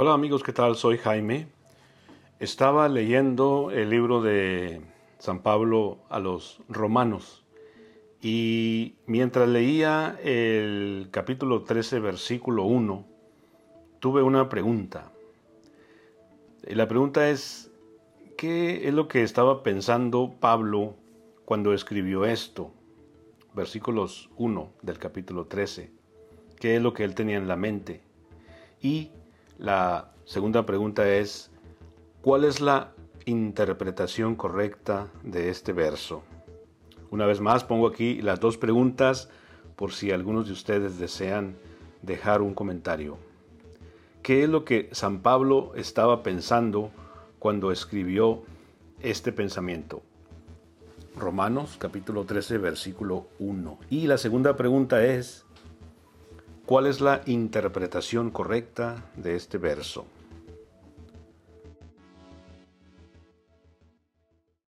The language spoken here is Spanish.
Hola amigos, ¿qué tal? Soy Jaime. Estaba leyendo el libro de San Pablo a los romanos y mientras leía el capítulo 13, versículo 1, tuve una pregunta. La pregunta es, ¿qué es lo que estaba pensando Pablo cuando escribió esto? Versículos 1 del capítulo 13. ¿Qué es lo que él tenía en la mente? Y la segunda pregunta es, ¿cuál es la interpretación correcta de este verso? Una vez más pongo aquí las dos preguntas por si algunos de ustedes desean dejar un comentario. ¿Qué es lo que San Pablo estaba pensando cuando escribió este pensamiento? Romanos capítulo 13 versículo 1. Y la segunda pregunta es, ¿cuál es la interpretación correcta de este verso?